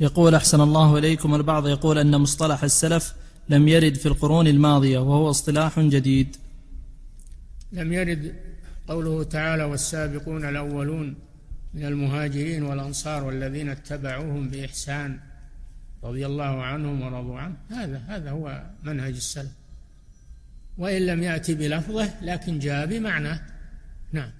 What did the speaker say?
يقول أحسن الله إليكم البعض يقول أن مصطلح السلف لم يرد في القرون الماضية وهو اصطلاح جديد. لم يرد قوله تعالى والسابقون الأولون من المهاجرين والأنصار والذين اتبعوهم بإحسان رضي الله عنهم ورضوا عنه. هذا هذا هو منهج السلف. وإن لم يأتي بلفظه لكن جاء بمعناه نعم.